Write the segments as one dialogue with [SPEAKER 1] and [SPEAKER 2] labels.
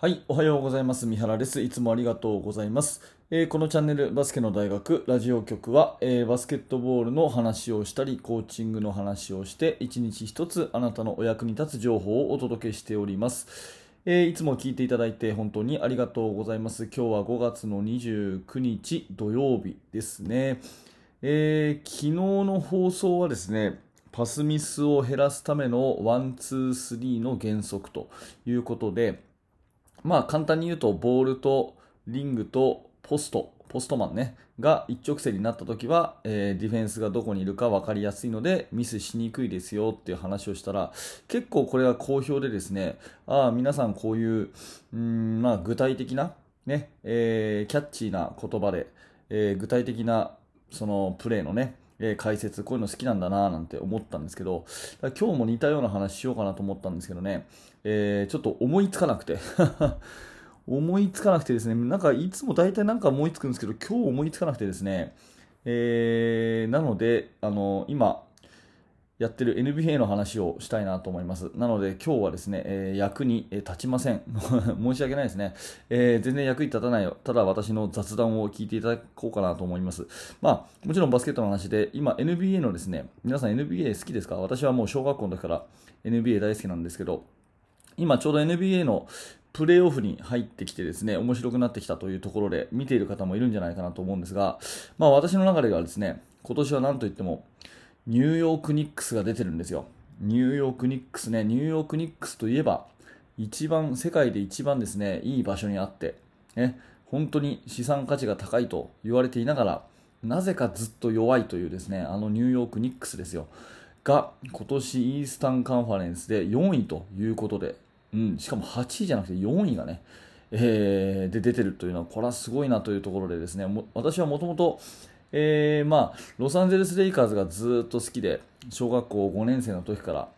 [SPEAKER 1] はい、おはようございます。三原です。いつもありがとうございます。えーこのチャンネルバスケの大学ラジオ局は、えーバスケットボールの話をしたり、コーチングの話をして、一日一つあなたのお役に立つ情報をお届けしております。えーいつも聞いていただいて本当にありがとうございます。今日は5月の29日土曜日ですね。え昨日の放送はですね、パスミスを減らすための one、two、three の原則ということで、まあ簡単に言うと、ボールとリングとポスト、ポストマンね、が一直線になったときは、えーディフェンスがどこにいるか分かりやすいので、ミスしにくいですよっていう話をしたら、結構これが好評でですね、ああ、皆さんこういう、うん、まあ具体的な、ね、えーキャッチーな言葉で、えー具体的なそのプレーのね、えー解説、こういうの好きなんだななんて思ったんですけど、今日も似たような話しようかなと思ったんですけどね、えーちょっと思いつかなくて、思いつかなくてですね、なんかいつも大体なんか思いつくんですけど、今日思いつかなくてですね、えーなので、あの今、やってる NBA の話をしたいなと思います。なので今日はですね、えー役に立ちません。申し訳ないですね、えー全然役に立たないよ。ただ私の雑談を聞いていただこうかなと思います。まあ、もちろんバスケットの話で、今 NBA のですね、皆さん NBA 好きですか？私はもう小学校の時から NBA 大好きなんですけど、今ちょうど NBA のプレーオフに入ってきてですね、面白くなってきたというところで見ている方もいるんじゃないかなと思うんですが、まあ私の中ではですね、今年は何といってもニューヨークニックスが出てるんですよ。ニューヨークニックスね、ニューヨークニックスといえば、一番、世界で一番ですね、いい場所にあって、ね、本当に資産価値が高いと言われていながら、なぜかずっと弱いというですね、あのニューヨークニックスですよ。が、今年イースタンカンファレンスで4位ということで、うん、しかも8位じゃなくて4位がね、えーで出てるというのは、これはすごいなというところでですね、も私はもともと、えーまあ、ロサンゼルス・レイカーズがずっと好きで、小学校5年生の時から、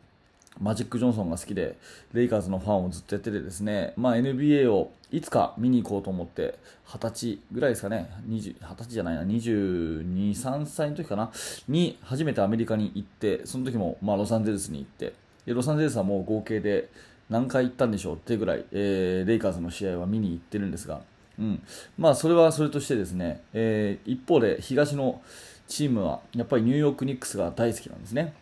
[SPEAKER 1] マジック・ジョンソンが好きで、レイカーズのファンをずっとやっててですね、まあ、NBA をいつか見に行こうと思って、20歳ぐらいですかね、20, 20歳じゃないな、22、3歳の時かな、に初めてアメリカに行って、その時もまあロサンゼルスに行って、でロサンゼルスはもう合計で何回行ったんでしょうってぐらい、えーレイカーズの試合は見に行ってるんですが、うん、まあそれはそれとしてですね、えー一方で東のチームはやっぱりニューヨークニックスが大好きなんですね。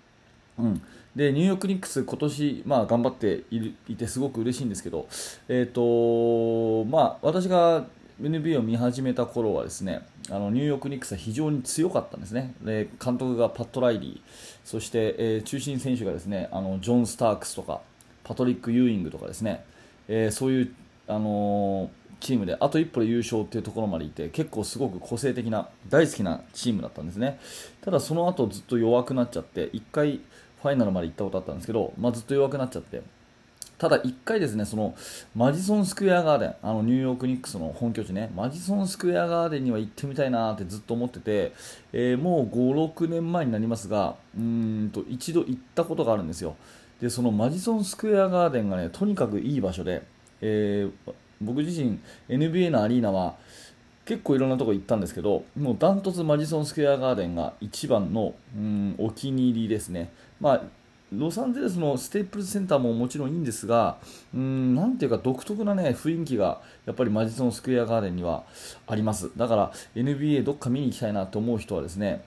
[SPEAKER 1] うん、でニューヨークニックス、今年、まあ、頑張っているいてすごく嬉しいんですけど、えーとまあ、私が NBA を見始めた頃はですねあのニューヨークニックスは非常に強かったんですね、で監督がパット・ライリー、そして、えー中心選手がですねあのジョン・スタークスとかパトリック・ユーイングとかですね、えーそういう、あのーチームであと一歩で優勝というところまでいて結構すごく個性的な大好きなチームだったんですね。ただその後ずっと弱くなっちゃって1回ファイナルまで行ったことあったんですけど、まあ、ずっと弱くなっちゃって。ただ1回ですねそのマジソンスクエアガーデンあのニューヨークニックスの本拠地ねマジソンスクエアガーデンには行ってみたいなってずっと思ってて、えーもう56年前になりますがうんと一度行ったことがあるんですよ。でそのマジソンスクエアガーデンがねとにかくいい場所で、えー僕自身 NBA のアリーナは結構いろんなとこ行ったんですけどもうダントツマジソンスクエアガーデンが一番のうんお気に入りですね、まあ、ロサンゼルスのステープルセンターももちろんいいんですがうんなんていうか独特な、ね、雰囲気がやっぱりマジソンスクエアガーデンにはあります。だから NBA どっか見に行きたいなと思う人はですね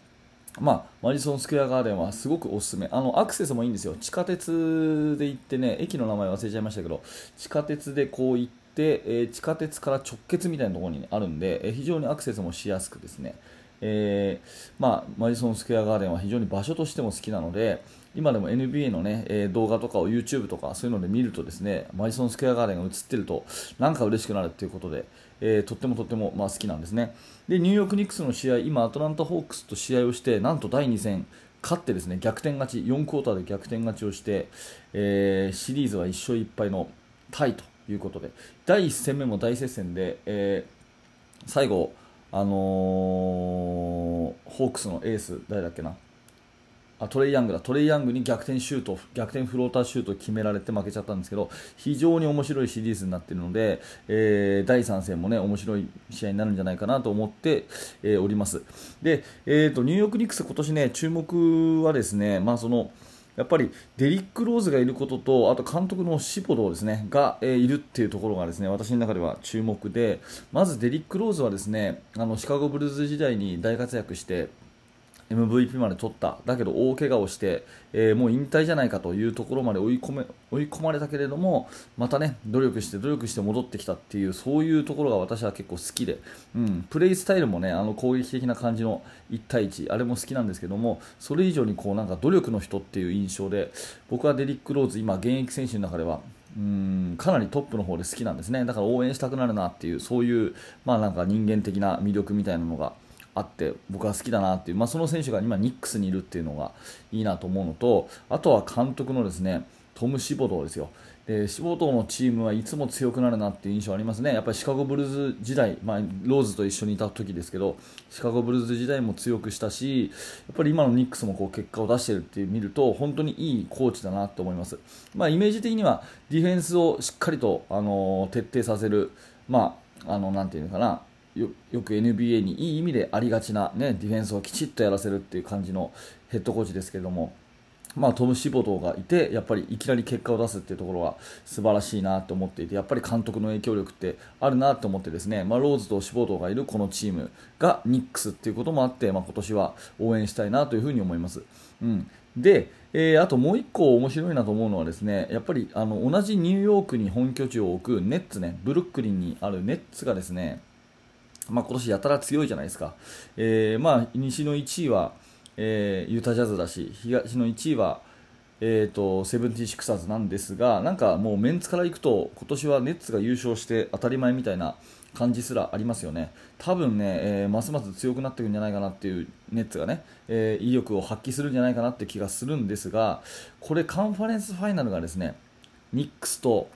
[SPEAKER 1] まあ、マジソンスクエアガーデンはすごくおすすめ。あのアクセスもいいんですよ。地下鉄で行ってね駅の名前忘れちゃいましたけど地下鉄でこう行って、えー地下鉄から直結みたいなところにあるんで、えー非常にアクセスもしやすくですね、えーまあ、マジソンスクエアガーデンは非常に場所としても好きなので今でも NBA の、ねえー動画とかを YouTube とかそういうので見るとですねマジソンスクエアガーデンが映ってるとなんか嬉しくなるということで、えーとってもとっても、まあ、好きなんですね。でニューヨークニックスの試合今アトランタ・ホークスと試合をしてなんと第2戦勝ってですね逆転勝ち4クォーターで逆転勝ちをして、えーシリーズは1勝1敗のタイということで。第1戦目も大接戦で、えー最後、あのーホークスのエース誰だっけな。あトレイ・ヤングだ。トレイ・ヤングに逆転シュート逆転フローターシュートを決められて負けちゃったんですけど非常に面白いシリーズになっているので、えー第3戦もね面白い試合になるんじゃないかなと思って、えーおります。で、えー、とニューヨーク・ニックス今年ね注目はですね、まあそのやっぱりデリック・ローズがいることとあと監督のシボドですねが、えー、いるっていうところがですね私の中では注目でまずデリック・ローズはですねあのシカゴブルーズ時代に大活躍して MVP まで取った、だけど大怪我をして、えー、もう引退じゃないかというところまで追い込め追い込まれたけれども、またね、努力して努力して戻ってきたっていう、そういうところが私は結構好きで、うん、プレイスタイルもね、あの攻撃的な感じの1対1、あれも好きなんですけども、それ以上にこうなんか努力の人っていう印象で、僕はデリック・ローズ、今、現役選手の中では、うんかなりトップの方で好きなんですね。だから応援したくなるなっていうそういう、まあ、なんか人間的な魅力みたいなのがあって僕は好きだなっていう、まあ、その選手が今、ニックスにいるっていうのがいいなと思うのとあとは監督のですねトム・シボドーですよ。でシボドーのチームはいつも強くなるなっていう印象ありますね、やっぱりシカゴブルーズ時代、まあ、ローズと一緒にいた時ですけど、シカゴブルーズ時代も強くしたし、やっぱり今のニックスもこう結果を出しているって見ると、本当にいいコーチだなと思います、まあ、イメージ的にはディフェンスをしっかりと、あの徹底させる、まあ、あのなんていうのかな、よく NBA にいい意味でありがちな、ね、ディフェンスをきちっとやらせるっていう感じのヘッドコーチですけれども、まあ、トム・シボトがいてやっぱりいきなり結果を出すっていうところは素晴らしいなと思っていてやっぱり監督の影響力ってあるなと思ってですね、まあ、ローズとシボトがいるこのチームがニックスっていうこともあって、まあ、今年は応援したいなというふうに思います。うんで、えー、あともう1個面白いなと思うのはですねやっぱりあの同じニューヨークに本拠地を置くネッツねブルックリンにあるネッツがですねまあ、今年やたら強いじゃないですか、えー、まあ、西の1位は、えー、ユタジャズだし東の1位は、えーと、セブンティシクサーズなんですがなんかもうメンツからいくと今年はネッツが優勝して当たり前みたいな感じすらありますよね、多分ね、えー、ますます強くなっていくんじゃないかなっていうネッツがね、えー、威力を発揮するんじゃないかなって気がするんですがこれカンファレンスファイナルがですねニックスと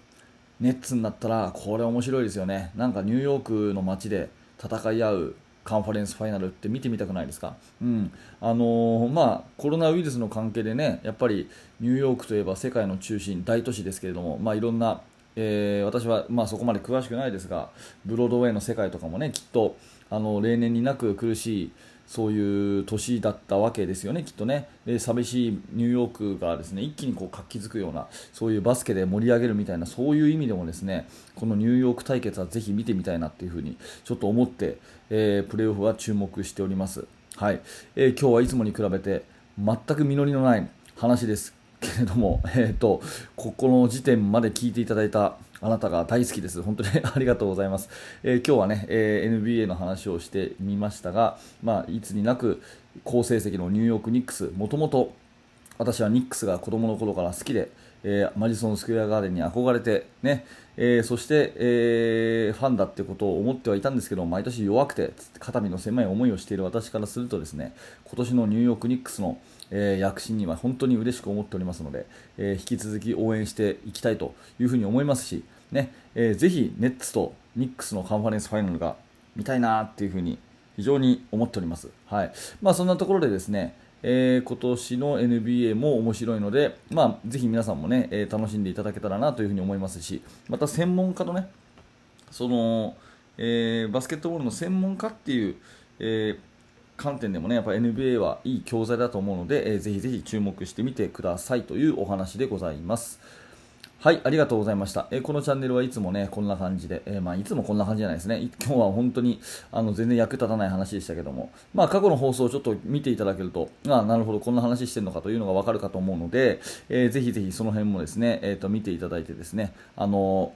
[SPEAKER 1] ネッツになったらこれ面白いですよね。なんかニューヨークの街で戦い合うカンファレンスファイナルって見てみたくないですか、うん。あのー、まあ、コロナウイルスの関係でねやっぱりニューヨークといえば世界の中心大都市ですけれども、まあ、いろんな、えー、私は、まあ、そこまで詳しくないですがブロードウェイの世界とかもねきっとあの例年になく苦しいそういう年だったわけですよね、きっとね。で寂しいニューヨークがですね一気にこう活気づくようなそういうバスケで盛り上げるみたいなそういう意味でもですねこのニューヨーク対決はぜひ見てみたいなっていうふうにちょっと思って、えー、プレーオフは注目しております。はいえー、今日はいつもに比べて全く実りのない話ですけれども、えーと、ここの時点まで聞いていただいたあなたが大好きです。本当に ありがとうございます。えー、今日はね、えー、NBA の話をしてみましたが、まあ、いつになく好成績のニューヨーク・ニックス、もともと私はニックスが子供の頃から好きで、えー、マジソン・スクエア・ガーデンに憧れてね、えー、そして、えー、ファンだってことを思ってはいたんですけど毎年弱くて肩身の狭い思いをしている私からするとですね今年のニューヨーク・ニックスの、え躍進には本当に嬉しく思っておりますので、え引き続き応援していきたいというふに思いますし、ねえー、ぜひネッツとニックスのカンファレンスファイナルが見たいなっていうふうに非常に思っております。はいまあ、そんなところでですねえー、今年の NBA も面白いので、まあ、ぜひ皆さんもね、えー、楽しんでいただけたらなというふに思いますし、また専門家のね、その、えー、バスケットボールの専門家っていう、え観点でもね、やっぱ NBA はいい教材だと思うので、えー、ぜひぜひ注目してみてくださいというお話でございます。はい、ありがとうございました。え、このチャンネルはいつもね、こんな感じで、えー、まあ、いつもこんな感じじゃないですね。今日は本当にあの全然役立たない話でしたけども、まあ、過去の放送をちょっと見ていただけると、あなるほど、こんな話してるのかというのがわかるかと思うので、えー、ぜひぜひその辺もですね、えーと、見ていただいてですね、あの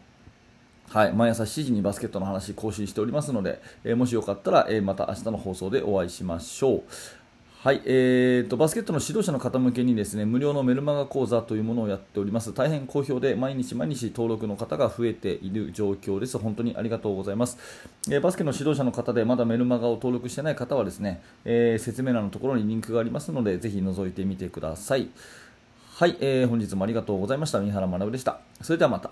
[SPEAKER 1] はい、毎朝7時にバスケットの話更新しておりますので、えー、もしよかったら、え、また明日の放送でお会いしましょう。はい、えーと、バスケットの指導者の方向けにですね無料のメルマガ講座というものをやっております。大変好評で毎日毎日登録の方が増えている状況です。本当にありがとうございます。えー、バスケの指導者の方でまだメルマガを登録してない方はですね、えー、説明欄のところにリンクがありますのでぜひ覗いてみてください。はい、えー、本日もありがとうございました。三原学でした。それではまた。